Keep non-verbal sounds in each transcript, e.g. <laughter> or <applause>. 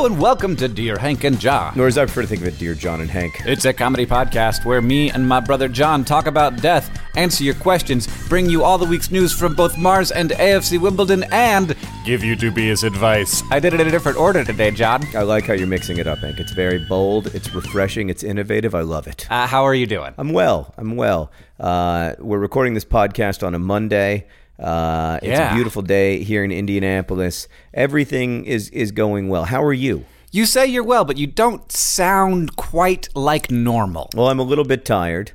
Hello and welcome to Dear Hank and John. Nor as I prefer to think of it, dear John and Hank. It's a comedy podcast where me and my brother John talk about death, answer your questions, bring you all the week's news from both Mars and AFC Wimbledon, and give you dubious advice. I did it in a different order today, John. I like how you're mixing it up, Hank. It's very bold, it's refreshing, it's innovative. I love it. Uh, how are you doing? I'm well. I'm well. Uh, we're recording this podcast on a Monday. Uh, it's Yeah. a beautiful day here in Indianapolis. Everything is is going well. How are you? You say you're well, but you don't sound quite like normal. Well, I'm a little bit tired.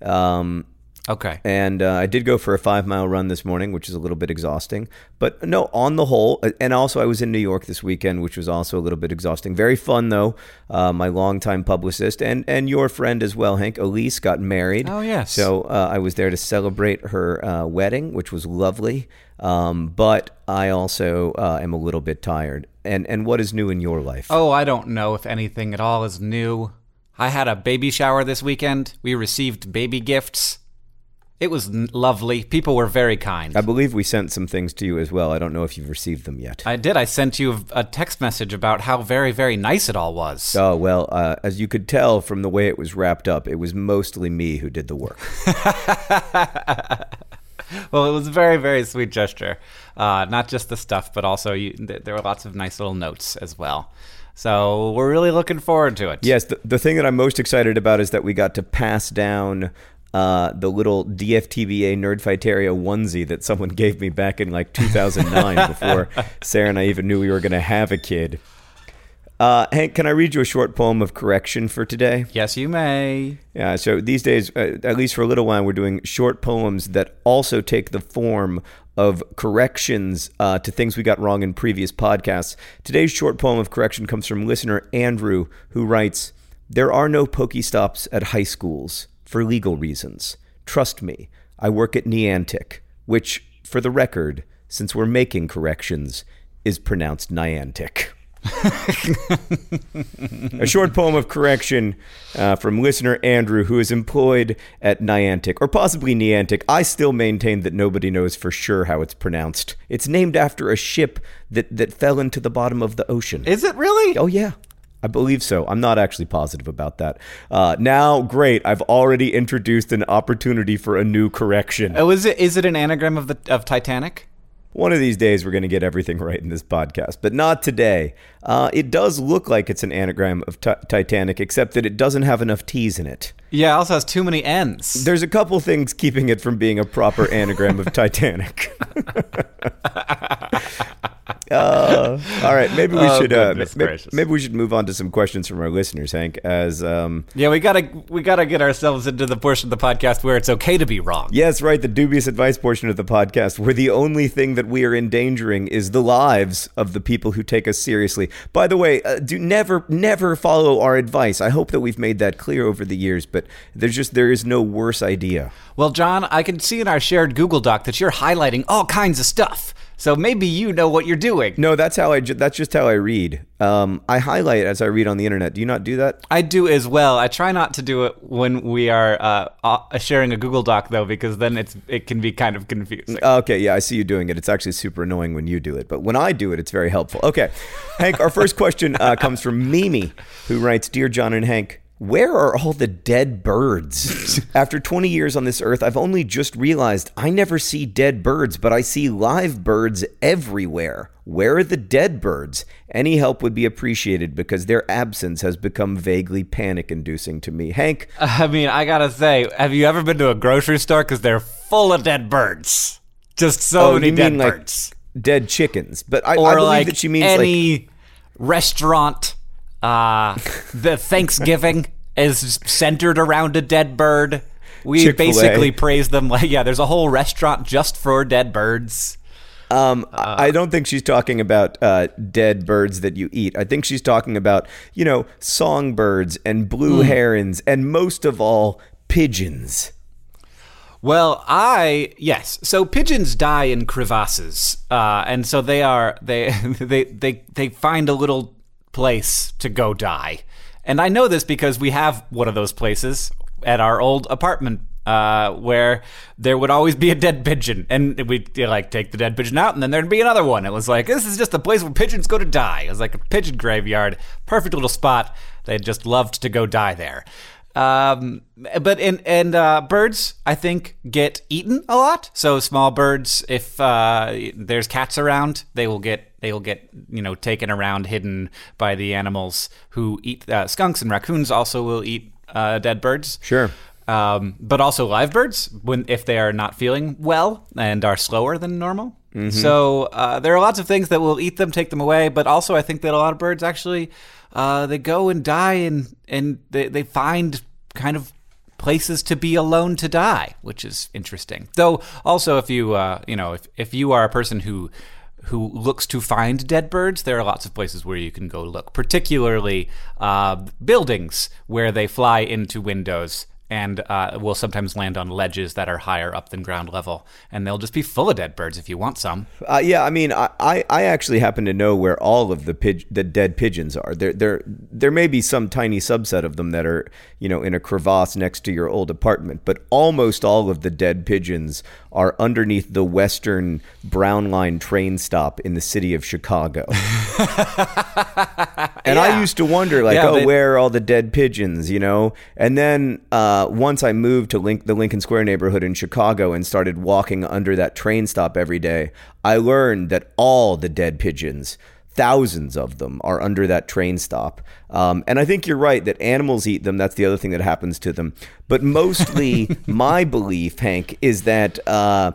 Um, Okay. and uh, I did go for a five mile run this morning, which is a little bit exhausting. But no, on the whole, uh, and also I was in New York this weekend, which was also a little bit exhausting. Very fun though. Uh, my longtime publicist and and your friend as well, Hank Elyse, got married. Oh, yes. So uh, I was there to celebrate her uh, wedding, which was lovely. Um, but I also uh, am a little bit tired. And and what is new in your life? Oh, I don't know if anything at all is new. I had a baby shower this weekend. We received baby gifts. It was lovely. People were very kind. I believe we sent some things to you as well. I don't know if you've received them yet. I did. I sent you a text message about how very, very nice it all was. Oh, well, uh, as you could tell from the way it was wrapped up, it was mostly me who did the work. <laughs> Well, it was a very, very sweet gesture. Uh, not just the stuff, but also you, th- there were lots of nice little notes as well. So we're really looking forward to it. yes, the, the thing that I'm most excited about is that we got to pass down uh, the little DFTBA Nerdfighteria onesie that someone gave me back in like 2009 <laughs> before Sarah and I even knew we were going to have a kid. Uh, Hank, can I read you a short poem of correction for today? Yes, you may. Yeah, so these days, uh, at least for a little while, we're doing short poems that also take the form of corrections uh, to things we got wrong in previous podcasts. Today's short poem of correction comes from listener Andrew, who writes There are no Pokestops at high schools for legal reasons. Trust me, I work at Niantic, which, for the record, since we're making corrections, is pronounced Niantic. <laughs> A short poem of correction uh, from listener Andrew, who is employed at Niantic, or possibly Niantic. I still maintain that nobody knows for sure how it's pronounced. It's named after a ship that, that fell into the bottom of the ocean. Is it really? oh, yeah. I believe so. I'm not actually positive about that. Uh, now, great. I've already introduced an opportunity for a new correction. Oh, is it is it an anagram of the of Titanic? One of these days, we're going to get everything right in this podcast, but not today. Uh, it does look like it's an anagram of ti- Titanic, except that it doesn't have enough T's in it. Yeah, it also has too many N's. There's a couple things keeping it from being a proper anagram of <laughs> Titanic. <laughs> uh, all right, maybe we Oh, should uh, goodness may- gracious. maybe we should move on to some questions from our listeners, Hank. As um, Yeah, we gotta we gotta get ourselves into the portion of the podcast where it's okay to be wrong. Yes, right. The dubious advice portion of the podcast, where the only thing that we are endangering is the lives of the people who take us seriously. By the way, uh, do never, never follow our advice. I hope that we've made that clear over the years, but there's just there is no worse idea. Well, John, I can see in our shared Google Doc that you're highlighting all kinds of stuff. So maybe you know what you're doing. No, that's how I. Ju- that's just how I read. Um, I highlight as I read on the internet. Do you not do that? I do as well. I try not to do it when we are uh, uh, sharing a Google Doc though, because then it's it can be kind of confusing. Okay, yeah, I see you doing it. It's actually super annoying when you do it, but when I do it, it's very helpful. Okay, Hank, our first question uh, comes from Mimi, who writes, "Dear John and Hank." Where are all the dead birds? <laughs> After 20 years on this earth, I've only just realized I never see dead birds, but I see live birds everywhere. Where are the dead birds? Any help would be appreciated because their absence has become vaguely panic inducing to me. Hank? I mean, I gotta say, have you ever been to a grocery store? Because they're full of dead birds. Just so Oh, many you dead mean like birds. dead chickens. But I, I or believe like that she means like any restaurant uh the thanksgiving is centered around a dead bird we Chick-fil-A. basically praise them like yeah there's a whole restaurant just for dead birds Um, I don't think she's talking about uh, dead birds that you eat. I think she's talking about, you know, songbirds and blue herons and most of all, pigeons. Well, I yes. So pigeons die in crevasses, uh, and so they are they <laughs> they they they find a little place to go die. And I know this because we have one of those places at our old apartment. Uh, where there would always be a dead pigeon, and we'd like take the dead pigeon out, and then there'd be another one. It was like this is just a place where pigeons go to die. It was like a pigeon graveyard, perfect little spot. They just loved to go die there. Um, but in and uh, birds, I think, get eaten a lot. So small birds, if uh, there's cats around, they will get they will get you know taken around, hidden by the animals who eat uh, skunks and raccoons. Also, will eat uh, dead birds. Sure. Um, but also live birds when if they are not feeling well and are slower than normal. So uh, there are lots of things that will eat them, take them away. But also, I think that a lot of birds actually uh, they go and die and and they, they find kind of places to be alone to die, which is interesting. Though also, if you uh, you know if if you are a person who who looks to find dead birds, there are lots of places where you can go look, particularly uh, buildings where they fly into windows and uh, will sometimes land on ledges that are higher up than ground level. And they'll just be full of dead birds if you want some. Uh, yeah, I mean, I, I, I actually happen to know where all of the pig, the dead pigeons are. There, there, there may be some tiny subset of them that are, you know, in a crevasse next to your old apartment, but almost all of the dead pigeons are underneath the Western Brown Line train stop in the city of Chicago. <laughs> and I used to wonder, like, Yeah, oh, where are all the dead pigeons, you know? And then uh, once I moved to Link- the Lincoln Square neighborhood in Chicago and started walking under that train stop every day, I learned that all the dead pigeons, thousands of them, are under that train stop. Um, and I think you're right that animals eat them. That's the other thing that happens to them. But mostly, <laughs> my belief, Hank, is that uh,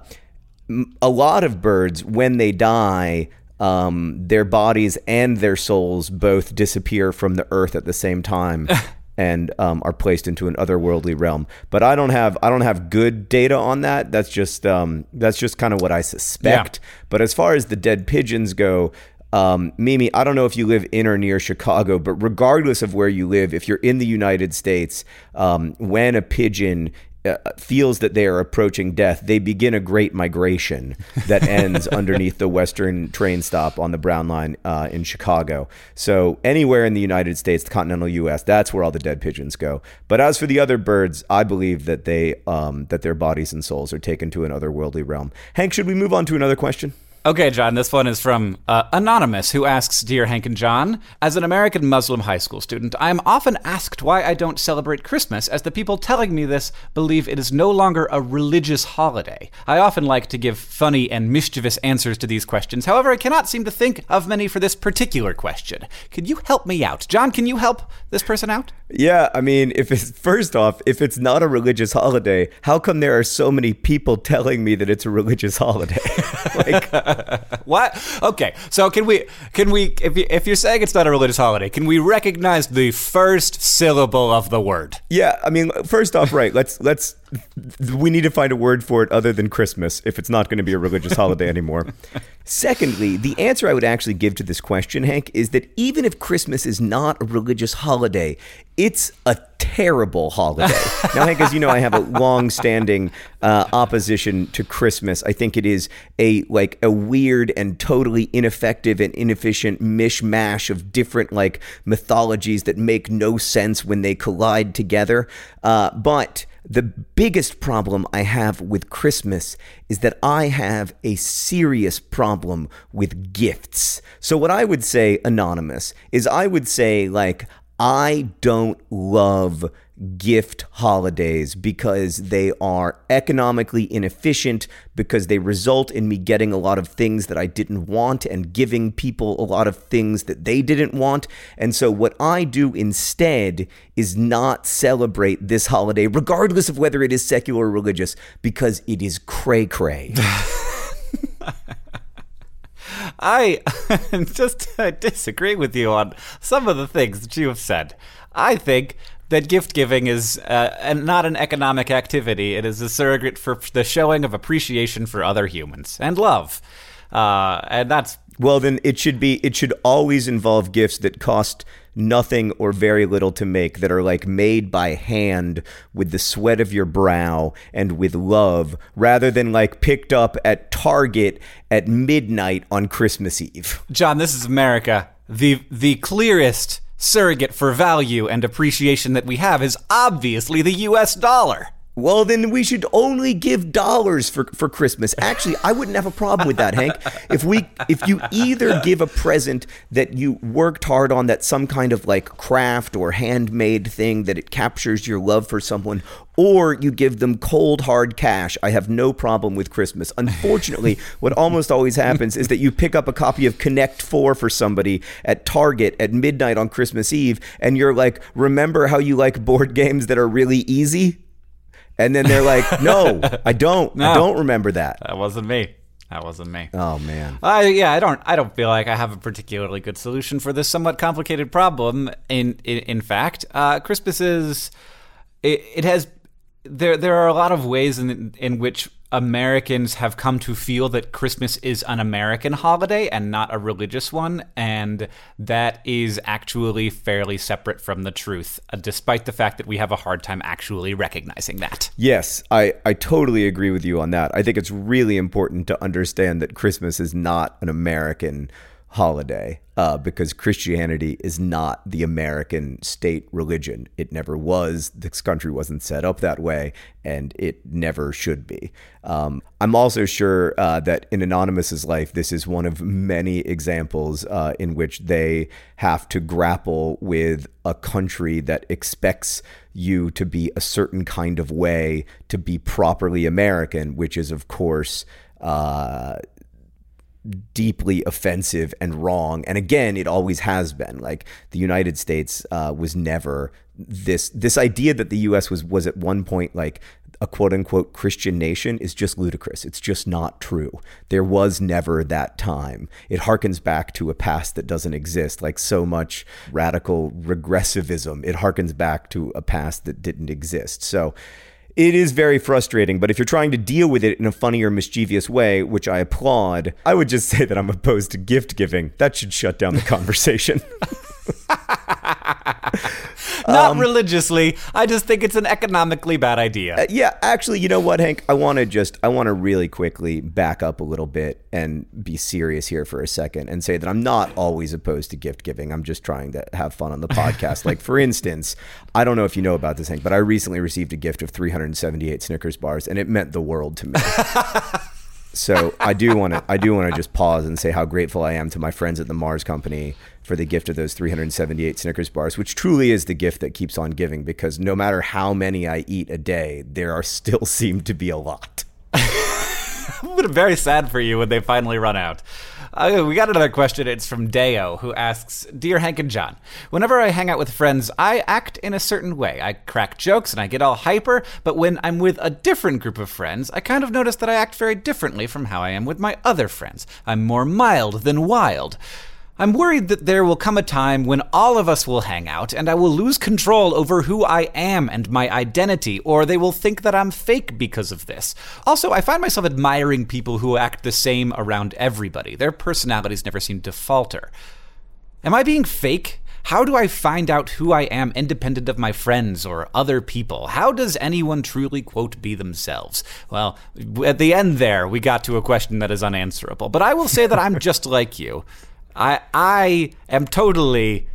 a lot of birds, when they die, um, their bodies and their souls both disappear from the earth at the same time <laughs> and um, are placed into an otherworldly realm. But I don't have I don't have good data on that. That's just um, that's just kind of what I suspect. But as far as the dead pigeons go. Um, Mimi, I don't know if you live in or near Chicago, but regardless of where you live, if you're in the United States, um, when a pigeon uh, feels that they are approaching death, they begin a great migration that <laughs> ends underneath the Western train stop on the Brown Line uh, in Chicago. So anywhere in the United States, the continental U.S., that's where all the dead pigeons go. But as for the other birds, I believe that they um, that their bodies and souls are taken to an otherworldly realm. Hank, should we move on to another question? Okay, John, this one is from uh, Anonymous, who asks Dear Hank and John, as an American Muslim high school student, I am often asked why I don't celebrate Christmas, as the people telling me this believe it is no longer a religious holiday. I often like to give funny and mischievous answers to these questions. However, I cannot seem to think of many for this particular question. Could you help me out? John, can you help this person out? Yeah, I mean, if it's first off, if it's not a religious holiday, how come there are so many people telling me that it's a religious holiday? <laughs> like, <laughs> What? Okay, so can we can we if you, if you're saying it's not a religious holiday, can we recognize the first syllable of the word? yeah, I mean, first off, right? Let's let's we need to find a word for it other than Christmas if it's not going to be a religious holiday anymore. Secondly, the answer I would actually give to this question, Hank, is that even if Christmas is not a religious holiday, it's a terrible holiday. <laughs> now, Hank, as you know, I have a long-standing uh, opposition to Christmas. I think it is a like a weird and totally ineffective and inefficient mishmash of different like mythologies that make no sense when they collide together. Uh, but the biggest problem I have with Christmas is that I have a serious problem with gifts. So, what I would say, Anonymous, is I would say, like, I don't love gift holidays because they are economically inefficient, because they result in me getting a lot of things that I didn't want and giving people a lot of things that they didn't want. And so, what I do instead is not celebrate this holiday, regardless of whether it is secular or religious, because it is cray cray. <laughs> <laughs> I <laughs> just disagree with you on some of the things that you have said. I think that gift giving is uh, not an economic activity. It is a surrogate for the showing of appreciation for other humans and love. Uh, and that's well, then it should be. It should always involve gifts that cost nothing or very little to make, that are like made by hand with the sweat of your brow and with love, rather than like picked up at Target at midnight on Christmas Eve. John, this is America. the The clearest surrogate for value and appreciation that we have is obviously the US dollar. Well, then we should only give dollars for, for Christmas. Actually, I wouldn't have a problem with that, Hank. If we if you either give a present that you worked hard on, that's some kind of like craft or handmade thing that it captures your love for someone, or you give them cold hard cash. I have no problem with Christmas. Unfortunately, what almost always happens is that you pick up a copy of Connect 4 for somebody at Target at midnight on Christmas Eve and you're like, "Remember how you like board games that are really easy?" And then they're like, <laughs> "No, I don't. no, I don't remember that." That wasn't me. That wasn't me. Oh man. Uh, yeah, I don't. I don't feel like I have a particularly good solution for this somewhat complicated problem. In in, in fact, uh, Christmas is it, it has there there are a lot of ways in in which Americans have come to feel that Christmas is an American holiday and not a religious one, and that is actually fairly separate from the truth, uh, despite the fact that we have a hard time actually recognizing that. Yes, I, I totally agree with you on that. I think it's really important to understand that Christmas is not an American holiday uh, because Christianity is not the American state religion. It never was. This country wasn't set up that way, and it never should be. Um, I'm also sure uh, that in Anonymous's life, this is one of many examples uh, in which they have to grapple with a country that expects you to be a certain kind of way to be properly American, which is, of course, uh, deeply offensive and wrong. And again, it always has been. Like the United States uh, was never this this idea that the U.S. was was at one point like a quote unquote Christian nation is just ludicrous. It's just not true. There was never that time. It harkens back to a past that doesn't exist, like so much radical regressivism. It harkens back to a past that didn't exist. So it is very frustrating, but if you're trying to deal with it in a funny or mischievous way, which I applaud, I would just <laughs> say that I'm opposed to gift giving. That should shut down the conversation. <laughs> <laughs> Not um, religiously. I just think it's an economically bad idea. Uh, yeah, actually, you know what, Hank? I want to just I want to really quickly back up a little bit and be serious here for a second and say that I'm not always opposed to gift giving. I'm just trying to have fun on the podcast. <laughs> like for instance, I don't know if you know about this, Hank, but I recently received a gift of 378 Snickers bars, and it meant the world to me. <laughs> so I do want to I do want to just pause and say how grateful I am to my friends at the Mars Company for the gift of those 378 Snickers bars, which truly is the gift that keeps on giving because no matter how many I eat a day, there are still <laughs> seem to be a lot. <laughs> I'm very sad for you when they finally run out. Uh, we got another question. It's from Deo, who asks Dear Hank and John, whenever I hang out with friends, I act in a certain way. I crack jokes and I get all hyper, but when I'm with a different group of friends, I kind of notice that I act very differently from how I am with my other friends. I'm more mild than wild. I'm worried that there will come a time when all of us will hang out and I will lose control over who I am and my identity, or they will think that I'm fake because of this. Also, I find myself admiring people who act the same around everybody. Their personalities never seem to falter. Am I being fake? How do I find out who I am independent of my friends or other people? How does anyone truly, quote, be themselves? Well, at the end there, we got to a question that is unanswerable. But I will say that I'm just like you. I I am totally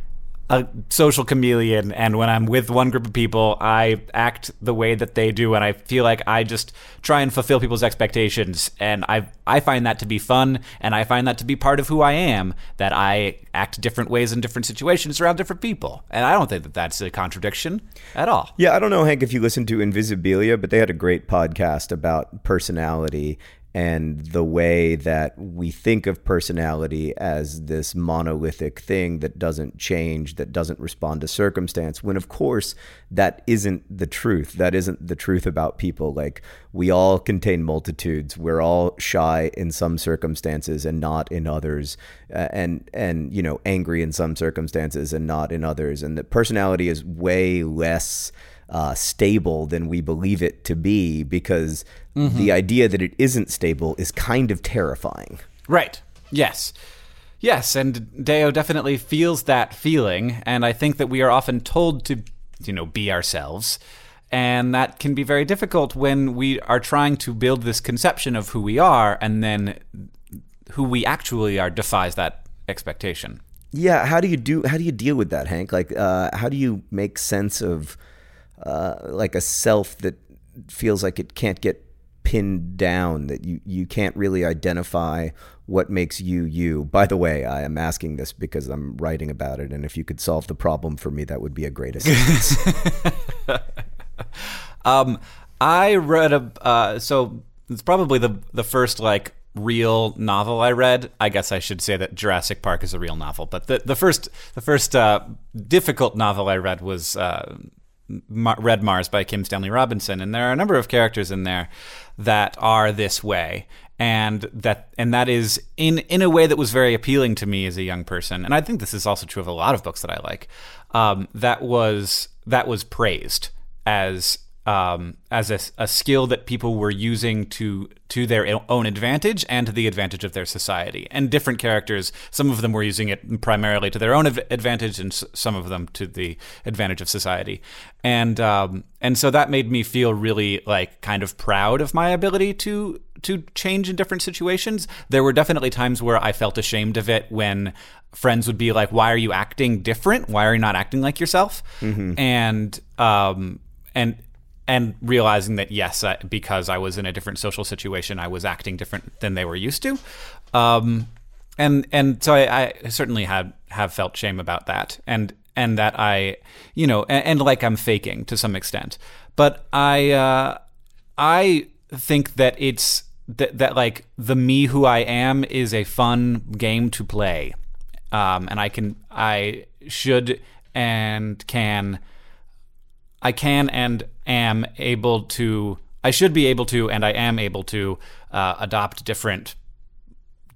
a social chameleon and when I'm with one group of people, I act the way that they do and I feel like I just try and fulfill people's expectations and I I find that to be fun and I find that to be part of who I am that I act different ways in different situations around different people. And I don't think that that's a contradiction at all. Yeah, I don't know Hank if you listened to Invisibilia, but they had a great podcast about personality and the way that we think of personality as this monolithic thing that doesn't change, that doesn't respond to circumstance, when of course that isn't the truth. That isn't the truth about people. Like we all contain multitudes. We're all shy in some circumstances and not in others, uh, and and you know angry in some circumstances and not in others. And that personality is way less uh, stable than we believe it to be because mm-hmm. the idea that it isn't stable is kind of terrifying. Right. Yes. Yes, and Deo definitely feels that feeling, and I think that we are often told to, you know, be ourselves. And that can be very difficult when we are trying to build this conception of who we are, and then who we actually are defies that expectation. Yeah, how do you do? How do you deal with that, Hank? Like, uh, how do you make sense of uh, like a self that feels like it can't get pinned down that you you can't really identify what makes you you by the way i am asking this because i'm writing about it and if you could solve the problem for me that would be a great assistance <laughs> um, i read a uh, so it's probably the the first like real novel I read. I guess I should say that Jurassic Park is a real novel, but the the first the first uh, difficult novel I read was uh, Red Mars by Kim Stanley Robinson, and there are a number of characters in there that are this way, and that and that is in in a way that was very appealing to me as a young person, and I think this is also true of a lot of books that I like. Um, that was that was praised as um, as a, a, skill that people were using to to their own advantage and to the advantage of their society. And different characters, some of them were using it primarily to their own advantage, and some of them to the advantage of society. And um, and so that made me feel really like kind of proud of my ability to to change in different situations. There were definitely times where I felt ashamed of it when friends would be like, "Why are you acting different? Why are you not acting like yourself?" Mm-hmm. And um, and and realizing that yes, I, because I was in a different social situation, I was acting different than they were used to. Um, and and so I, I, certainly had have felt shame about that, and and that I, you know, and, and like I'm faking to some extent. But I uh, I think that it's that that like the me who I am is a fun game to play, um, and I can I should and can I can and am able to. I should be able to, and I am able to uh, adopt different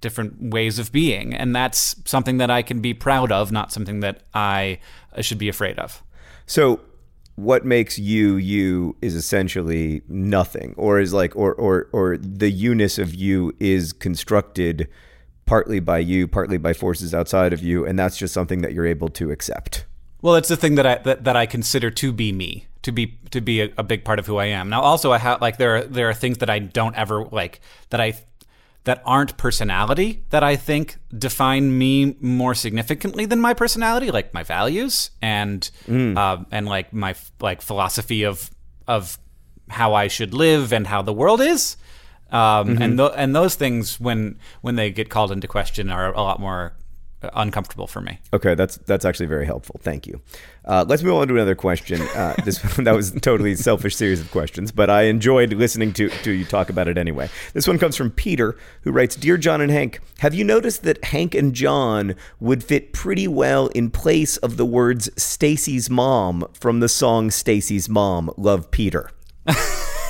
different ways of being, and that's something that I can be proud of, not something that I should be afraid of. So, what makes you you is essentially nothing, or is like, or or or the you-ness of you is constructed partly by you, partly by forces outside of you, and that's just something that you're able to accept. Well, it's the thing that I that, that I consider to be me, to be to be a, a big part of who I am. Now, also, I have like there are there are things that I don't ever like that I that aren't personality that I think define me more significantly than my personality, like my values and mm. uh, and like my like philosophy of of how I should live and how the world is. Um, mm-hmm. and th- and those things when when they get called into question are a lot more uncomfortable for me. Okay, that's that's actually very helpful. Thank you. Uh, let's move on to another question. Uh, <laughs> this that was totally selfish series of questions, but I enjoyed listening to to you talk about it anyway. This one comes from Peter, who writes, "Dear John and Hank, have you noticed that Hank and John would fit pretty well in place of the words Stacy's mom from the song Stacy's Mom, Love Peter?" <laughs>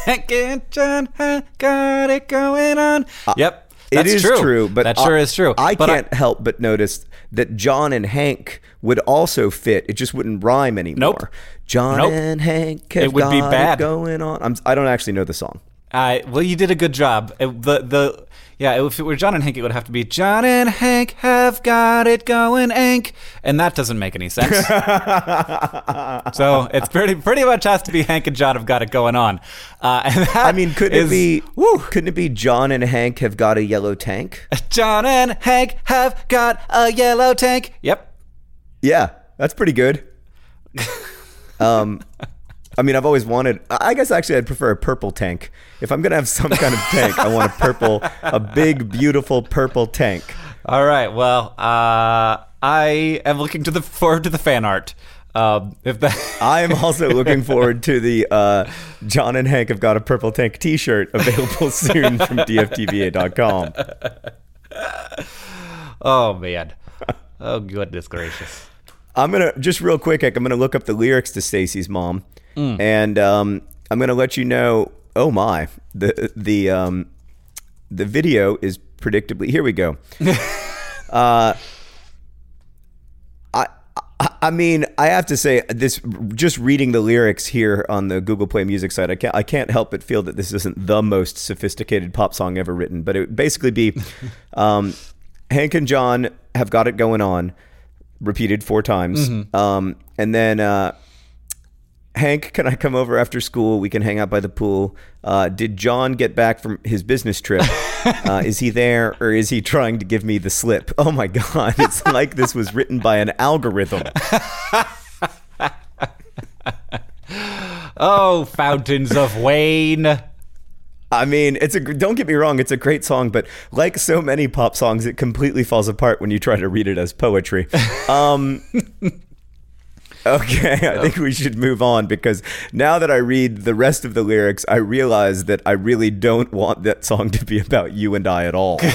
Hank and John got it going on. Uh, yep. That's it is true. true. but that sure I, is true. I but can't I, help but notice that John and Hank would also fit. It just wouldn't rhyme anymore. Nope. John nope. and Hank have it would be bad. going on. I'm, I do not actually know the song. Uh, well, you did a good job. It- the the yeah, if it were John and Hank, it would have to be John and Hank have got it going, Hank, and that doesn't make any sense. <laughs> so it's pretty pretty much has to be Hank and John have got it going on. Uh, <laughs> I mean, couldn't is- it be? Woo, Couldn't it be John and Hank have got a yellow tank? <laughs> John and Hank have got a yellow tank. Yep. Yeah, that's pretty good. Um, I mean, I've always wanted. I guess actually, I'd prefer a purple tank. If I'm gonna have some kind of tank, I want a purple, a big, beautiful purple tank. All right. Well, uh, I am looking to the forward to the fan art. Um, if that. <laughs> I am also looking forward to the uh, John and Hank have got a purple tank T-shirt available <laughs> soon from dftba.com. Oh man. Oh goodness gracious. I'm gonna just real quick. I'm gonna look up the lyrics to Stacy's mom, and um, I'm gonna let you know. Oh my, the the um, the video is predictably. Here we go. <laughs> uh, I, I I mean, I have to say this. Just reading the lyrics here on the Google Play Music site, I can't I can't help but feel that this isn't the most sophisticated pop song ever written. But it would basically be, <laughs> um, Hank and John have got it going on repeated four times. Um, and then uh, Hank, can I come over after school? We can hang out by the pool. Uh, did John get back from his business trip? <laughs> uh, is he there or is he trying to give me the slip? Oh my God. It's <laughs> like this was written by an algorithm. <laughs> Oh, fountains of Wayne. I mean, it's a don't get me wrong, it's a great song, but like so many pop songs, it completely falls apart when you try to read it as poetry. Um, okay, <laughs> I think we should move on because now that I read the rest of the lyrics, I realize that I really don't want that song to be about you and I at all. <laughs>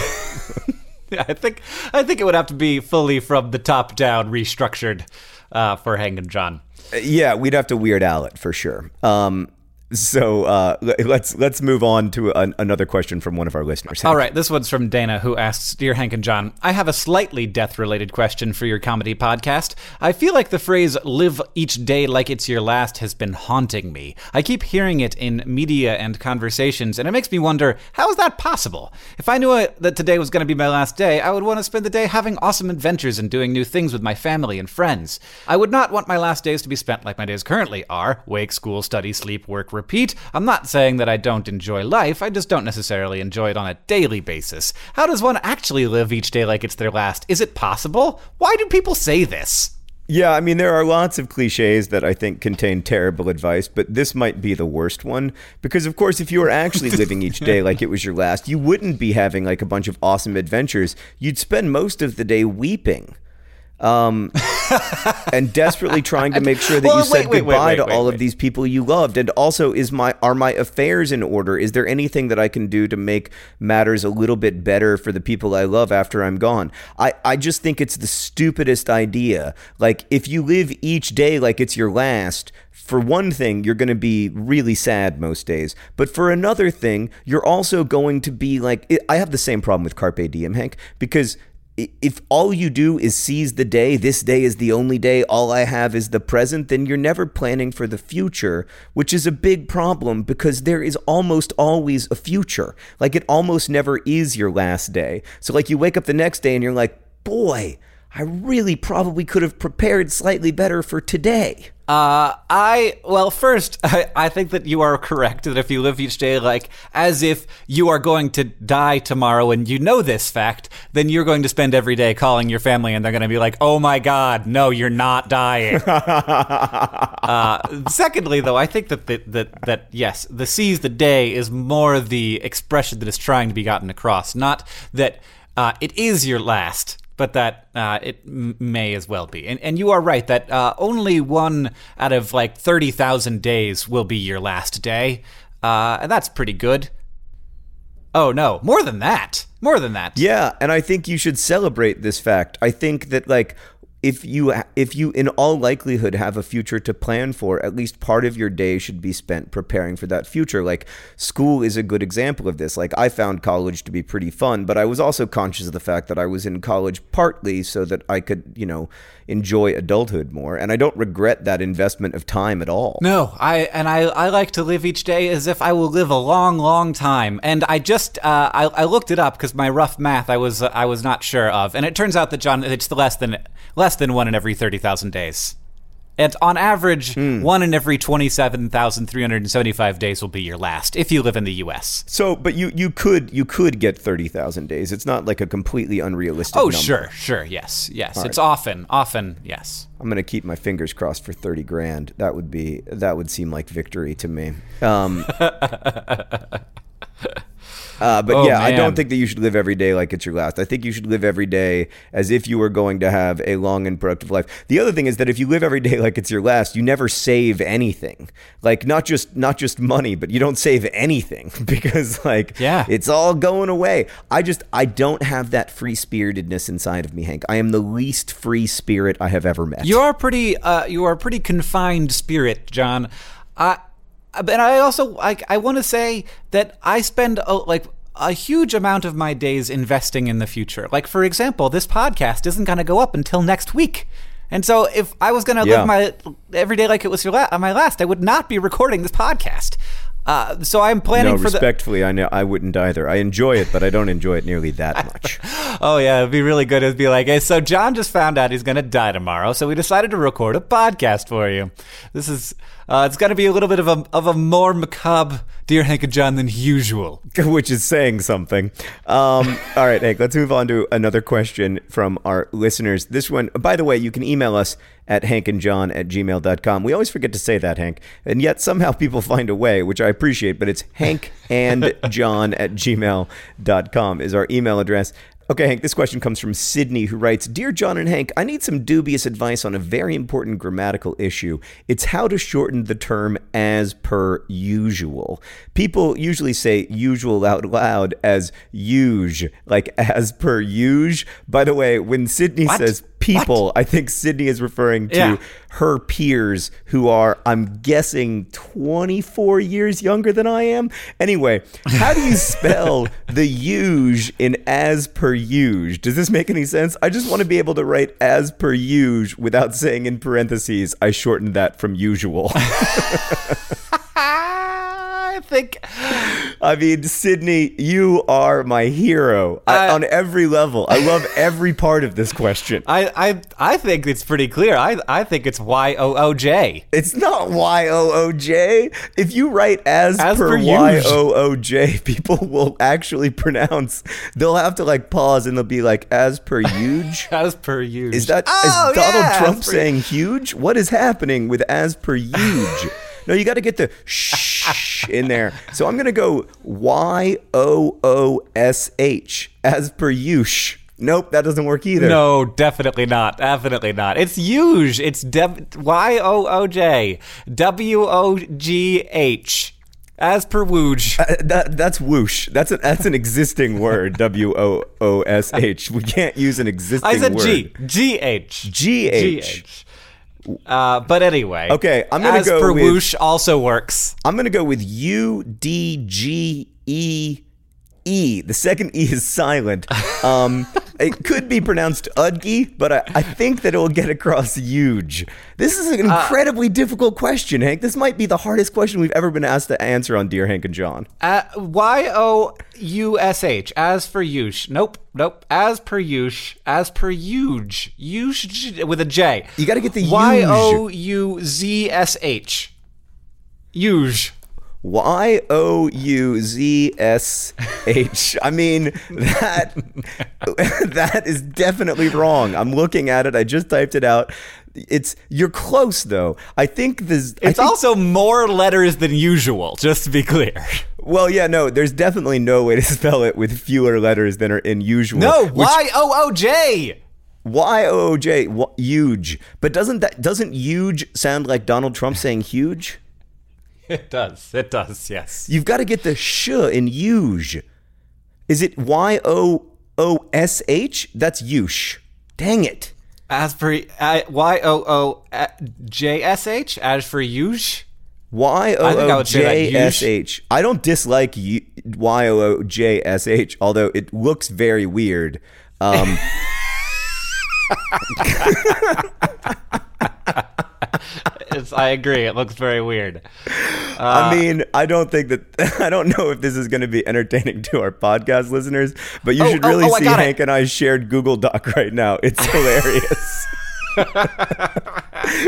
Yeah, I think I think it would have to be fully from the top down restructured uh, for Hank and John. yeah, we'd have to Weird Al it for sure. Um, so uh, let's let's move on to an, another question from one of our listeners. All right, this one's from Dana, who asks Dear Hank and John, I have a slightly death related question for your comedy podcast. I feel like the phrase live each day like it's your last has been haunting me. I keep hearing it in media and conversations, and it makes me wonder how is that possible? If I knew uh, that today was going to be my last day, I would want to spend the day having awesome adventures and doing new things with my family and friends. I would not want my last days to be spent like my days currently are wake, school, study, sleep, work, repeat. I'm not saying that I don't enjoy life, I just don't necessarily enjoy it on a daily basis. How does one actually live each day like it's their last? Is it possible? Why do people say this? Yeah, I mean, there are lots of cliches that I think contain terrible advice, but this might be the worst one. Because, of course, if you were actually <laughs> living each day like it was your last, you wouldn't be having like a bunch of awesome adventures. You'd spend most of the day weeping. Um, and desperately trying to make sure that <laughs> Well, you said wait, wait, wait, goodbye wait, to all of these people you loved. And also, is my are my affairs in order? Is there anything that I can do to make matters a little bit better for the people I love after I'm gone? I, I just think it's the stupidest idea. Like, if you live each day like it's your last, for one thing, you're going to be really sad most days. But for another thing, you're also going to be like, I have the same problem with Carpe Diem, Hank, because if all you do is seize the day, this day is the only day, all I have is the present, then you're never planning for the future, which is a big problem because there is almost always a future. Like it almost never is your last day. So, like, you wake up the next day and you're like, boy, I really probably could have prepared slightly better for today. Uh, I well, first, <laughs> I, I think that you are correct that if you live each day like as if you are going to die tomorrow and you know this fact, then you're going to spend every day calling your family and they're going to be like, "Oh my God, no, you're not dying." <laughs> uh, secondly, though, I think that the, that that yes, the seize the day is more the expression that is trying to be gotten across, not that uh, it is your last but that uh, it m- may as well be. And, and you are right that uh, only one out of like 30,000 days will be your last day. Uh, and that's pretty good. Oh, no, more than that. More than that. Yeah, and I think you should celebrate this fact. I think that like if you if you in all likelihood have a future to plan for, at least part of your day should be spent preparing for that future. Like school is a good example of this. Like I found college to be pretty fun, but I was also conscious of the fact that I was in college partly so that I could, you know, enjoy adulthood more, and I don't regret that investment of time at all. No, I and I, I like to live each day as if I will live a long, long time. And I just uh, I, I looked it up because my rough math I was I was not sure of, and it turns out that John it's less than less than one in every thirty thousand days. And on average, Hmm. one in every twenty-seven thousand three hundred and seventy-five days will be your last if you live in the U.S. So, but you you could you could get thirty thousand days. It's not like a completely unrealistic. Oh, number. sure, sure, yes, yes. It's often, often, yes. I'm gonna keep my fingers crossed for thirty grand. That would be that would seem like victory to me. Um, <laughs> uh, but Oh, yeah, I don't think that you should live every day like it's your last. I think you should live every day as if you were going to have a long and productive life. The other thing is that if you live every <laughs> day like it's your last, you never save anything. Like not just not just money, but you don't save anything <laughs> because like Yeah. it's all going away. I just I don't have that free spiritedness inside of me, Hank. I am the least free spirit I have ever met. You are pretty. Uh, you are a pretty confined spirit, John. I, Uh, but I also like. I want to say that I spend a, like a huge amount of my days investing in the future. Like for example, this podcast isn't going to go up until next week. And so, if I was going to Yeah. live my every day like it was your la- my last, I would not be recording this podcast. Uh, so I'm planning no, for the. respectfully, I know I wouldn't either. I enjoy it, but I don't enjoy it nearly that much. <laughs> Oh yeah, it'd be really good. It'd be like, hey, so John just found out he's gonna die tomorrow, so we decided to record a podcast for you. This is, uh, it's gonna be a little bit of a of a more macabre Dear Hank and John than usual. <laughs> which is saying something. Um, all right, Hank, let's move on to another question from our listeners. This one, by the way, you can email us at hankandjohn at gmail.com. We always forget to say that, Hank, and yet somehow people find a way, which I appreciate, but it's hank and john at gmail.com is our email address. Okay, Hank, this question comes from Sydney, who writes Dear John and Hank, I need some dubious advice on a very important grammatical issue. It's how to shorten the term as per usual. People usually say usual out loud as usual, like as per usual. By the way, when Sydney What? says people, I think Sydney is referring to Yeah. her peers who are, I'm guessing, 24 years younger than I am. Anyway, how do you <laughs> spell the usual in as per usual? Does this make any sense? I just want to be able to write as per usual without saying in parentheses, I shortened that from usual. <laughs> I think I mean, Sydney, you are my hero I, I- on every level. I love every part of this question. I I I think it's pretty clear. I I think it's Y O O J. It's not Y O O J. If you write as, As per Y. O O J, people will actually pronounce. They'll have to like pause and they'll be like, as per huge. <laughs> As per usual. Is that is oh, Donald yeah, Trump saying huge? What is happening with as per huge? No, you got to get the shh in there. So I'm gonna go Y O O S H as per ush. Nope, that doesn't work either. No, definitely not. Definitely not. It's huge. It's Y O O J W O G H. As per Wooj. Uh, that that's whoosh. That's a, that's an existing word. <laughs> W O O S H. We can't use an existing word. I said word. G. G H. G H. G-H. Uh, but anyway. Okay, I'm gonna As go per with- whoosh also works. I'm gonna go with U D G E E. The second E is silent. Um, <laughs> it could be pronounced Udgi, but I, I think that it will get across huge. This is an incredibly difficult question, Hank. This might be the hardest question we've ever been asked to answer on Dear Hank and John. Uh, y O U S H. As for Yush. Nope. Nope. As per Yush. As per huge. Yush with a J. You got to get the Y O. U Z S H. Huge. Y O U Z S H. I mean that <laughs> that is definitely wrong. I'm looking at it. I just typed it out. It's you're close though. I think this. It's think- also more letters than usual, just to be clear. well, yeah, no. There's definitely no way to spell it with fewer letters than are in usual. No, Y O O J. Y O O J. Huge. But doesn't that doesn't huge sound like Donald Trump saying huge? <laughs> It does. It does. Yes. You've got to get the sh in huge. Is it Y O O S H? That's yush. Dang it. As for Y O O J S H. As for Yush. Y O I think I O J S H. I don't dislike Y O O J S H, although it looks very weird. Um, <laughs> <laughs> It's, I agree. It looks very weird. I mean, I don't think that <laughs> I don't know if this is going to be entertaining to our podcast listeners, but you Oh, should oh, really oh, I see got it. Hank and I shared Google Doc right now. It's hilarious. <laughs> <laughs>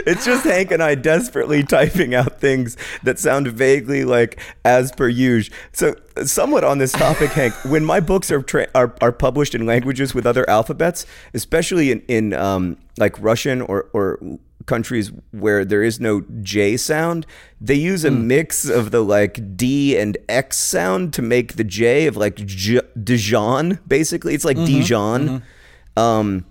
it's just Hank and I desperately typing out things that sound vaguely like as per usual. So, somewhat on this topic, Hank, when my books are, tra- are are published in languages with other alphabets, especially in in um, like Russian or or countries where there is no J sound, they use a mix of the like D and X sound to make the J of like J- Dijon. Basically, it's like Dijon. Um,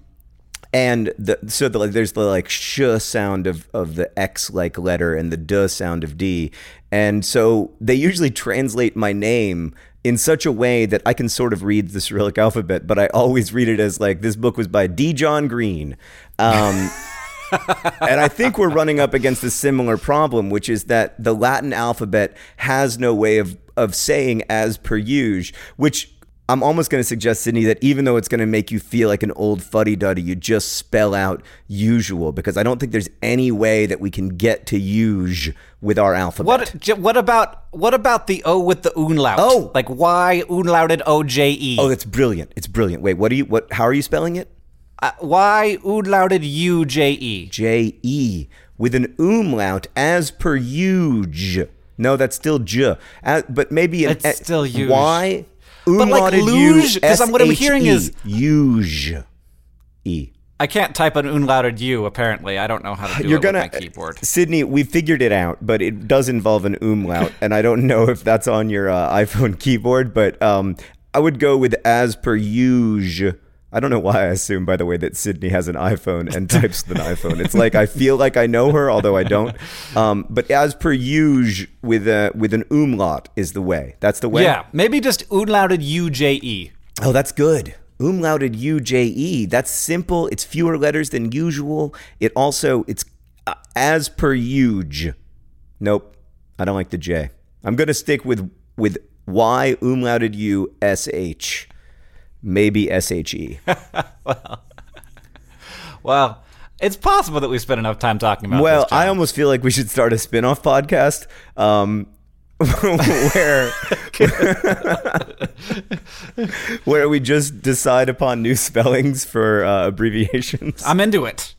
and the, so the, like, there's the like sh sound of, of the X like letter and the d sound of D. And so they usually translate my name in such a way that I can sort of read the Cyrillic alphabet, but I always read it as like this book was by D. John Green. Um, <laughs> and I think we're running up against a similar problem, which is that the Latin alphabet has no way of, of saying as per usual, which I'm almost going to suggest, Sydney, that even though it's going to make you feel like an old fuddy duddy, you just spell out usual because I don't think there's any way that we can get to usual with our alphabet. What what about what about the O with the umlaut? Oh! like why umlauted O J E? Oh, that's brilliant. It's brilliant. Wait, what do you what how are you spelling it? Uh, why umlauted U J E? J E with an umlaut as per usual. No, that's still j. As, but maybe an It's still usual. Why? But like umlauted luge, U, 'cause I'm- what I'm hearing is- usual. E. I can't type an umlauted U. Apparently, I don't know how to do You're it gonna with my keyboard. Sydney. We figured it out, but it does involve an umlaut, and I don't know if that's on your uh, iPhone keyboard. But um, I would go with as per usual. I don't know why I assume, by the way, that Sydney has an iPhone and types with an iPhone. It's like I feel like I know her, although I don't. Um, but as per usual, with a with an umlaut is the way. That's the way. Yeah, maybe just umlauted U J E. Oh, that's good. Umlauted U J E. That's simple. It's fewer letters than usual. It also it's uh, as per usual. Nope, I don't like the J. I'm gonna stick with with Y umlauted U S H. Maybe S H E. <laughs> Well, well, it's possible that we spent enough time talking about. Well. I almost feel like we should start a spin-off podcast um, <laughs> where <laughs> where we just decide upon new spellings for uh, abbreviations. I'm into it.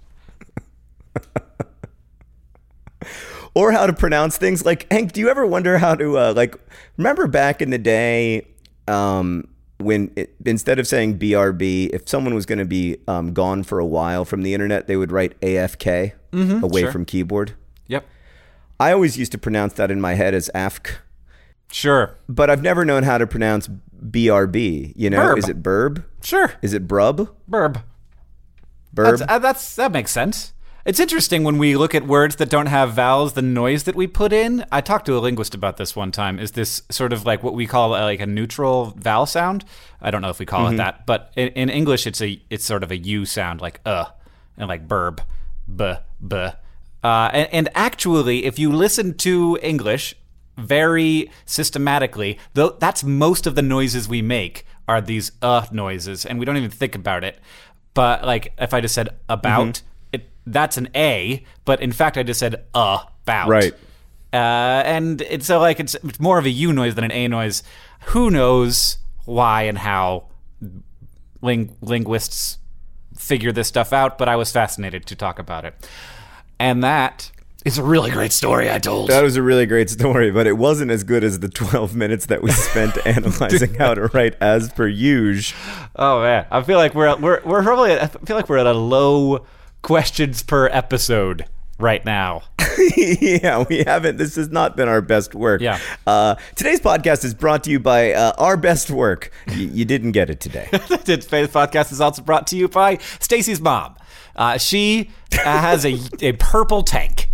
or how to pronounce things. Like Hank, do you ever wonder how to uh, like remember back in the day um, when it, instead of saying BRB, if someone was going to be um, gone for a while from the internet, they would write AFK away sure. from keyboard. Yep. I always used to pronounce that in my head as AFK, Sure. but I've never known how to pronounce BRB. You know, Burb. is it burb? Sure. Is it brub? Burb. Burb? That's, uh, that's that makes sense. It's interesting when we look at words that don't have vowels, the noise that we put in. I talked to a linguist about this one time. Is this sort of like what we call uh, like a neutral vowel sound? I don't know if we call Mm-hmm. it that, but in, in English, it's a it's sort of a U sound, like uh, and like burb, b, b. Uh, and, and actually, if you listen to English very systematically, though that's most of the noises we make are these uh noises, and we don't even think about it. But like if I just said about, Mm-hmm. That's an A, but in fact I just said uh about. Right. Uh, and it's so like it's, it's more of a U noise than an A noise. Who knows why and how ling- linguists figure this stuff out? But I was fascinated to talk about it, and that is a really great story I told. That was a really great story, but it wasn't as good as the 12 minutes that we spent <laughs> analyzing how to write as per usual. Oh man, I feel like we're at, we're we're probably I feel like we're at a low questions per episode right now. <laughs> yeah, we haven't. This has not been our best work. Yeah. Uh, today's podcast is brought to you by uh, our best work. Y- you didn't get it today. <laughs> Today's podcast is also brought to you by Stacy's mom. Uh, she uh, has a a purple tank.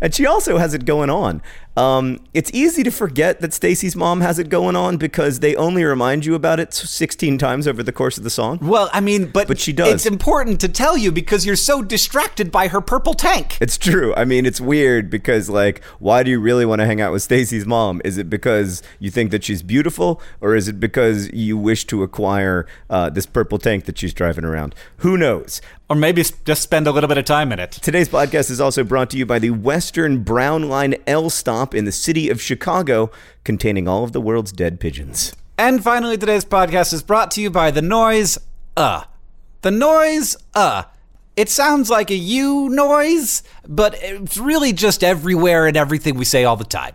and she also has it going on. Um, it's easy to forget that Stacy's mom has it going on because they only remind you about it 16 times over the course of the song. Well, I mean, but But she does. It's important to tell you because you're so distracted by her purple tank. It's true. I mean, it's weird because, like, why do you really want to hang out with Stacy's mom? Is it because you think that she's beautiful, or is it because you wish to acquire uh, this purple tank that she's driving around? Who knows? Or maybe just spend a little bit of time in it. Today's podcast is also brought to you by the Western Brown Line L stop in the city of Chicago, containing all of the world's dead pigeons. And finally, today's podcast is brought to you by the noise, uh. The noise, uh. It sounds like a you noise, but it's really just everywhere and everything we say all the time.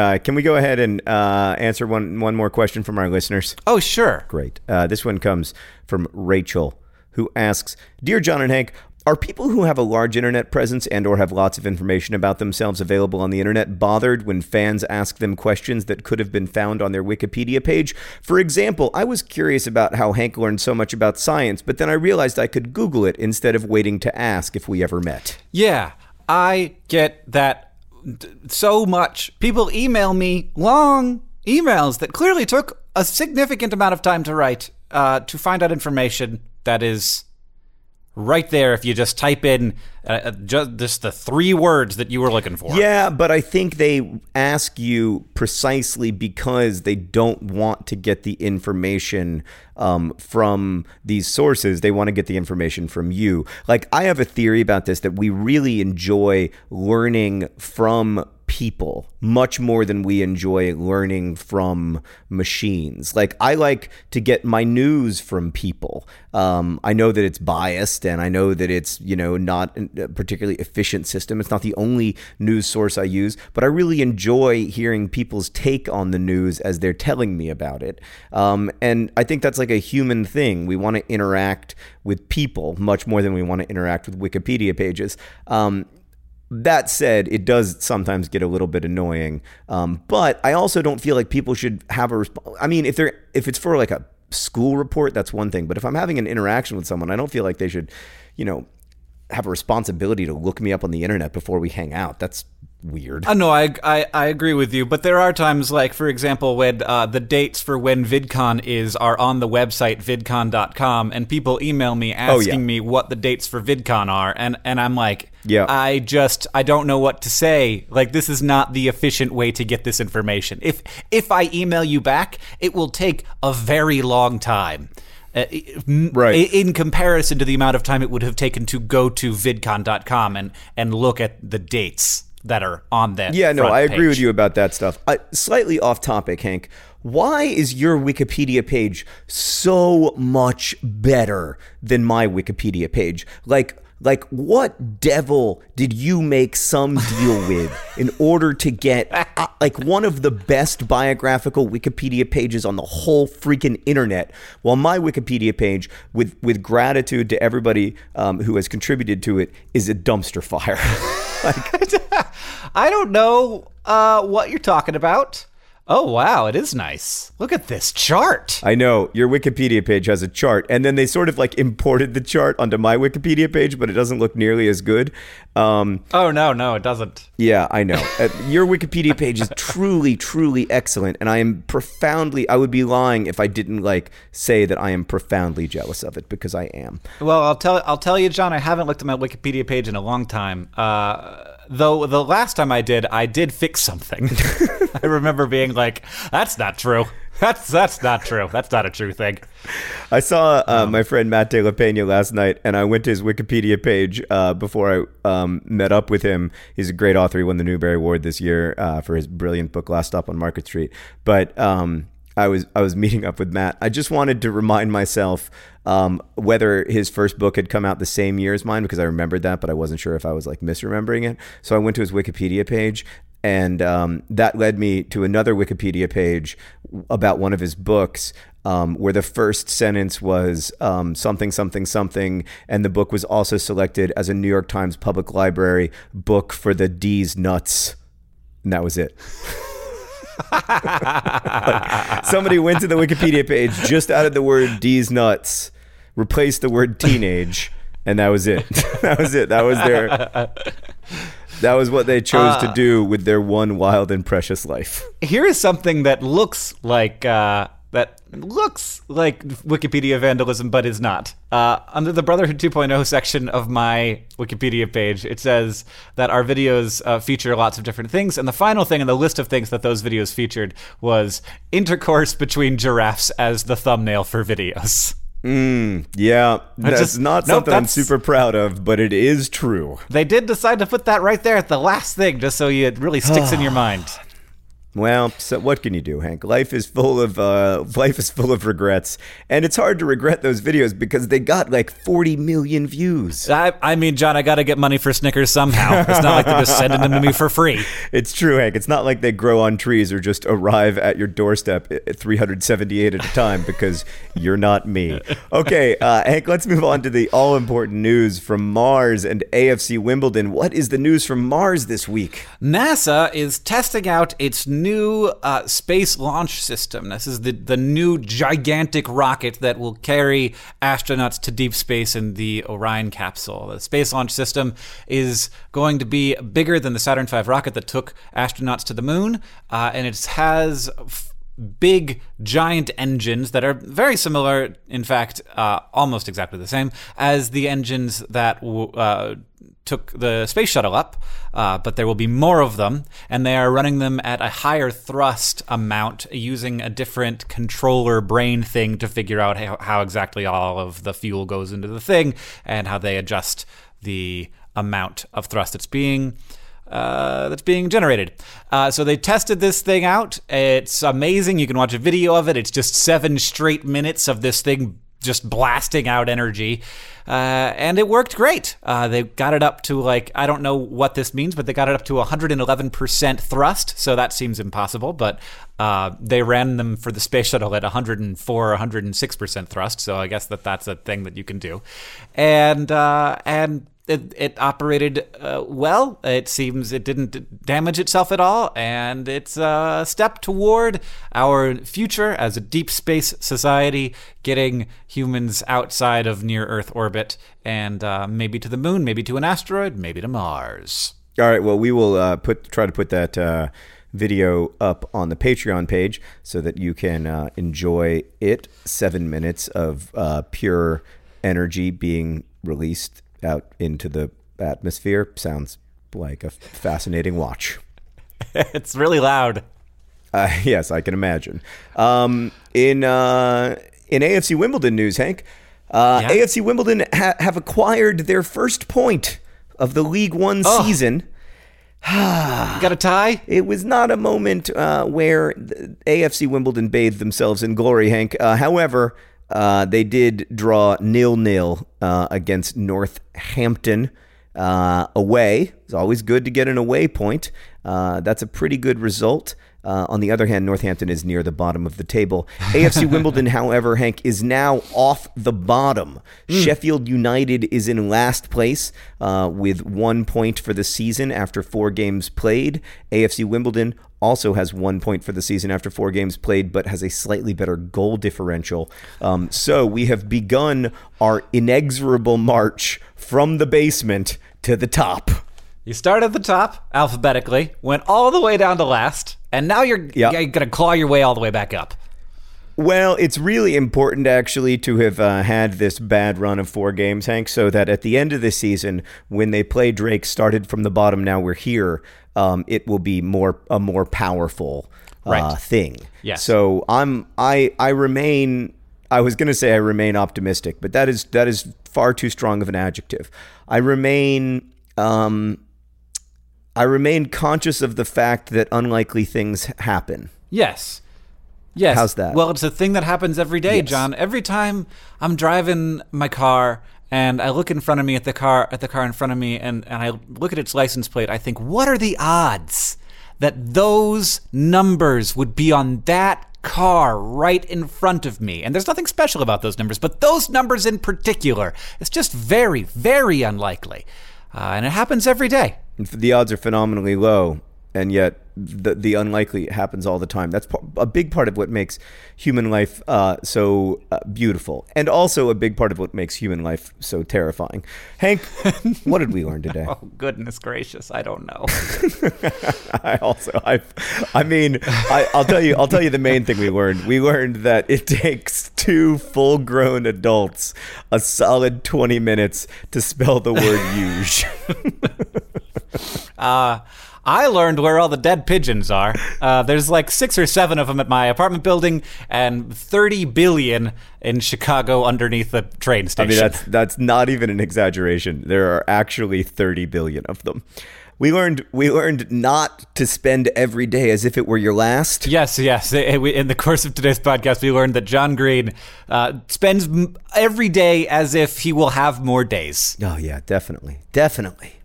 uh, can we go ahead and uh, answer one, one more question from our listeners? Oh, sure. Great. Uh, this one comes from Rachel, who asks, "Dear John and Hank, are people who have a large internet presence and or have lots of information about themselves available on the internet bothered when fans ask them questions that could have been found on their Wikipedia page? For example, I was curious about how Hank learned so much about science, but then I realized I could Google it instead of waiting to ask if we ever met." Yeah, I get that so much. People email me long emails that clearly took a significant amount of time to write uh, to find out information that is right there if you just type in uh, just, just the three words that you were looking for. Yeah, but I think they ask you precisely because they don't want to get the information um, from these sources. They want to get the information from you. Like, I have a theory about this that we really enjoy learning from people much more than we enjoy learning from machines. Like I like to get my news from people. Um, I know that it's biased, and I know that it's you know not a particularly efficient system. It's not the only news source I use, but I really enjoy hearing people's take on the news as they're telling me about it. Um, and I think that's like a human thing. We want to interact with people much more than we want to interact with Wikipedia pages. Um, that said, it does sometimes get a little bit annoying. Um, but I also don't feel like people should have a. Resp- I mean, if they're if it's for like a school report, that's one thing. But if I'm having an interaction with someone, I don't feel like they should, you know, have a responsibility to look me up on the internet before we hang out. That's weird. Uh, no, I, I I agree with you, but there are times, like for example, when uh, the dates for when VidCon is are on the website vidcon.com, and people email me asking yeah. me what the dates for VidCon are, and and I'm like, Yeah. I just I don't know what to say. Like this is not the efficient way to get this information. If if I email you back, it will take a very long time. Uh, Right. In comparison to the amount of time it would have taken to go to vidcon.com and and look at the dates that are on that. Yeah, no, I agree page. with you about that stuff. Uh, slightly off topic, Hank. Why is your Wikipedia page so much better than my Wikipedia page? Like, Like, what devil did you make some deal <laughs> with in order to get uh, like one of the best biographical Wikipedia pages on the whole freaking internet? While my Wikipedia page, with with gratitude to everybody um, who has contributed to it, is a dumpster fire. <laughs> like, <laughs> I don't know uh, what you're talking about. Oh wow, it is nice. Look at this chart. I know your Wikipedia page has a chart, and then they sort of like imported the chart onto my Wikipedia page, but it doesn't look nearly as good. Um, oh no, no, it doesn't. Yeah, I know. uh, your Wikipedia page is <laughs> truly, truly excellent, and I am profoundly. I would be lying if I didn't like say that I am profoundly jealous of it because I am. Well, I'll tell I'll tell you, John. I haven't looked at my Wikipedia page in a long time. Uh, though the last time I did, I did fix something. <laughs> <laughs> I remember being like, "That's not true. That's that's not true. That's not a true thing." I saw uh, my friend Matt De La Pena last night, and I went to his Wikipedia page uh, before I um, met up with him. He's a great author. He won the Newbery Award this year uh, for his brilliant book "Last Stop on Market Street." But um, I was I was meeting up with Matt. I just wanted to remind myself um, whether his first book had come out the same year as mine because I remembered that, but I wasn't sure if I was like misremembering it. So I went to his Wikipedia page, and um, that led me to another Wikipedia page about one of his books. Um, where the first sentence was um, something, something, something, and the book was also selected as a New York Times Public Library book for the D's nuts, and that was it. <laughs> like somebody went to the Wikipedia page, just added the word D's nuts, replaced the word teenage, and that was it. <laughs> that was it. That was their. That was what they chose uh, to do with their one wild and precious life. Here is something that looks like uh, that looks like Wikipedia vandalism, but is not. Uh, under the Brotherhood 2.0 section of my Wikipedia page, it says that our videos uh, feature lots of different things, and the final thing in the list of things that those videos featured was intercourse between giraffes as the thumbnail for videos. Mm, yeah, that's just, not nope, something that's, I'm super proud of, but it is true. They did decide to put that right there at the last thing, just so it really sticks in your <sighs> mind. Well, so what can you do, Hank? Life is full of uh, life is full of regrets, and it's hard to regret those videos because they got like 40 million views. I, I mean, John, I got to get money for Snickers somehow. It's not like they're just sending them to me for free. <laughs> It's true, Hank. It's not like they grow on trees or just arrive at your doorstep at 378 at a time because you're not me. <laughs> Okay, uh, Hank, let's move on to the all important news from Mars and AFC Wimbledon. What is the news from Mars this week? NASA is testing out its new uh, space launch system. This is the, the new gigantic rocket that will carry astronauts to deep space in the Orion capsule. The space launch system is going to be bigger than the Saturn V rocket that took astronauts to the moon, uh, and it has big giant engines that are very similar, in fact, uh, almost exactly the same as the engines that uh, took the space shuttle up, uh, but there will be more of them, and they are running them at a higher thrust amount using a different controller brain thing to figure out how, how exactly all of the fuel goes into the thing and how they adjust the amount of thrust it's being. Uh, that's being generated. Uh, so they tested this thing out. It's amazing. You can watch a video of it. It's just seven straight minutes of this thing just blasting out energy. Uh, and it worked great. Uh, they got it up to like, I don't know what this means, but they got it up to 111% thrust. So that seems impossible. But uh, they ran them for the space shuttle at 104, 106% thrust. So I guess that that's a thing that you can do. And, and it, it operated uh, well. It seems it didn't damage itself at all, and it's a step toward our future as a deep space society, getting humans outside of near Earth orbit and uh, maybe to the moon, maybe to an asteroid, maybe to Mars. All right. Well, we will uh, put try to put that uh, video up on the Patreon page so that you can uh, enjoy it. Seven minutes of uh, pure energy being released out into the atmosphere sounds like a fascinating watch. <laughs> it's really loud. Uh, <laughs> yes, I can imagine. Um, in uh, in AFC Wimbledon news, Hank, uh, yeah. AFC Wimbledon ha- have acquired their first point of the League One oh. season. <sighs> Got a tie? <sighs> It was not a moment uh, where AFC Wimbledon bathed themselves in glory, Hank. Uh, however, Uh, they did draw nil nil uh, against Northampton uh, away. It's always good to get an away point. Uh, that's a pretty good result. Uh, on the other hand, Northampton is near the bottom of the table. <laughs> AFC Wimbledon, however, Hank, is now off the bottom. Sheffield United is in last place uh, with one point for the season after four games played. AFC Wimbledon also has one point for the season after four games played, but has a slightly better goal differential. Um, so we have begun our inexorable march from the basement to the top. You start at the top alphabetically, went all the way down to last, and now you're, Yep. you're going to claw your way all the way back up. Well, it's really important actually to have uh, had this bad run of four games, Hank, so that at the end of the season, when they play Drake, started from the bottom, now we're here. Um, it will be more a more powerful uh, Right. thing. Yes. So I'm I I remain. I was going to say I remain optimistic, but that is that is far too strong of an adjective. I remain. Um, I remain conscious of the fact that unlikely things happen. Yes. Yes. How's that? Well, it's a thing that happens every day, Yes. John. Every time I'm driving my car and I look in front of me at the car at the car in front of me and, and I look at its license plate, I think, what are the odds that those numbers would be on that car right in front of me? And there's nothing special about those numbers, but those numbers in particular, it's just very, very unlikely. Uh, and it happens every day. the odds are phenomenally low and yet the the unlikely happens all the time that's a big part of what makes human life uh, so uh, beautiful and also a big part of what makes human life so terrifying hank <laughs> what did we learn today Oh, goodness gracious. I don't know. <laughs> i also i i mean I, i'll tell you i'll tell you the main thing we learned we learned that it takes two full grown adults a solid 20 minutes to spell the word <laughs> huge Uh, I learned where all the dead pigeons are. Uh, there's like six or seven of them at my apartment building, and 30 billion in Chicago underneath the train station. I mean, that's that's not even an exaggeration. There are actually 30 billion of them. We learned we learned not to spend every day as if it were your last. Yes, yes. In the course of today's podcast, we learned that John Green uh, spends every day as if he will have more days. Oh yeah, definitely, definitely.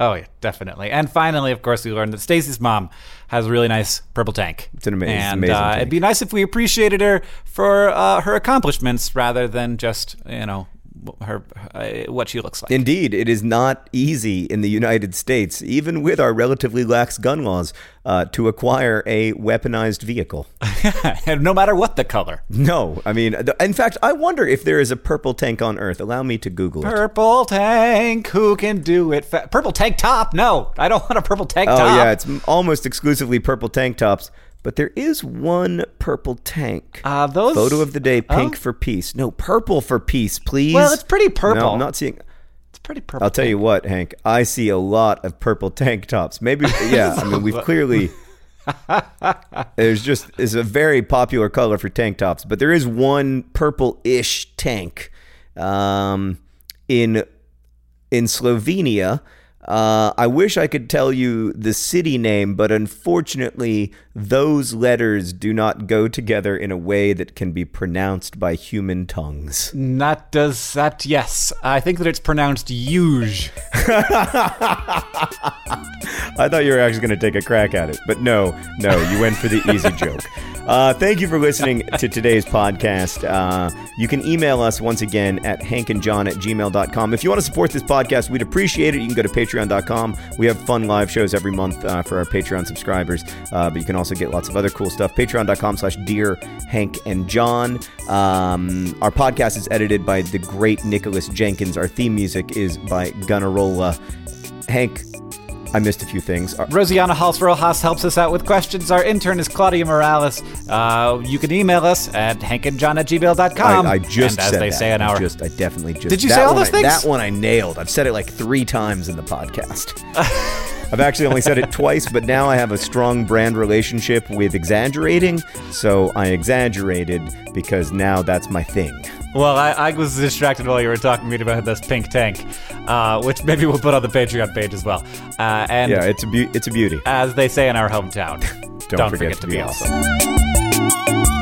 Oh yeah, definitely. And finally, of course, we learned that Stacy's mom has a really nice purple tank. It's an ama- it's an and amazing uh, tank. it'd be nice if we appreciated her for uh, her accomplishments rather than just you know her uh, what she looks like. Indeed, it is not easy in the United States, even with our relatively lax gun laws, uh, to acquire a weaponized vehicle. <laughs> no matter what the color. No, I mean, in fact, I wonder if there is a purple tank on Earth. Allow me to Google it. Purple tank, who can do it? Fa- purple tank top? No, I don't want a purple tank Oh top. yeah, it's almost exclusively purple tank tops. But there is one purple tank. Uh, those- Photo of the day: pink Oh. for peace. No, purple for peace, please. Well, it's pretty purple. No, I'm not seeing. it's pretty purple. I'll tell you what, Hank. I see a lot of purple tank tops. Maybe, <laughs> yeah. I mean, we've clearly. <laughs> There's just is a very popular color for tank tops, but there is one purple-ish tank um, in in Slovenia. Uh, I wish I could tell you the city name, but unfortunately, those letters do not go together in a way that can be pronounced by human tongues. That does that. Yes, I think that it's pronounced huge. <laughs> I thought you were actually going to take a crack at it, but no, no, you went for the easy joke. Uh, thank you for listening to today's podcast. Uh, you can email us once again at hankandjohn at gmail.com. If you want to support this podcast, we'd appreciate it. You can go to patreon.com. We have fun live shows every month uh, for our Patreon subscribers, uh, but you can also get lots of other cool stuff. Patreon.com slash Dear Hank and John. Um, our podcast is edited by the great Nicholas Jenkins. Our theme music is by Gunnarolla. Hank, I missed a few things. Uh, Rosianna Halse Rojas helps us out with questions. Our intern is Claudia Morales. Uh, you can email us at hankandjohn at gmail.com. I, I just and as said they that. say in I just I definitely just Did you say all those I- things? That one I nailed. I've said it like three times in the podcast. <laughs> I've actually only said it twice, but now I have a strong brand relationship with exaggerating, so I exaggerated because now that's my thing. Well, I, I was distracted while you were talking to me about this pink tank, uh, which maybe we'll put on the Patreon page as well. Uh, and Yeah, it's a be- it's a beauty. as they say in our hometown, <laughs> Don't, forget, to be awesome.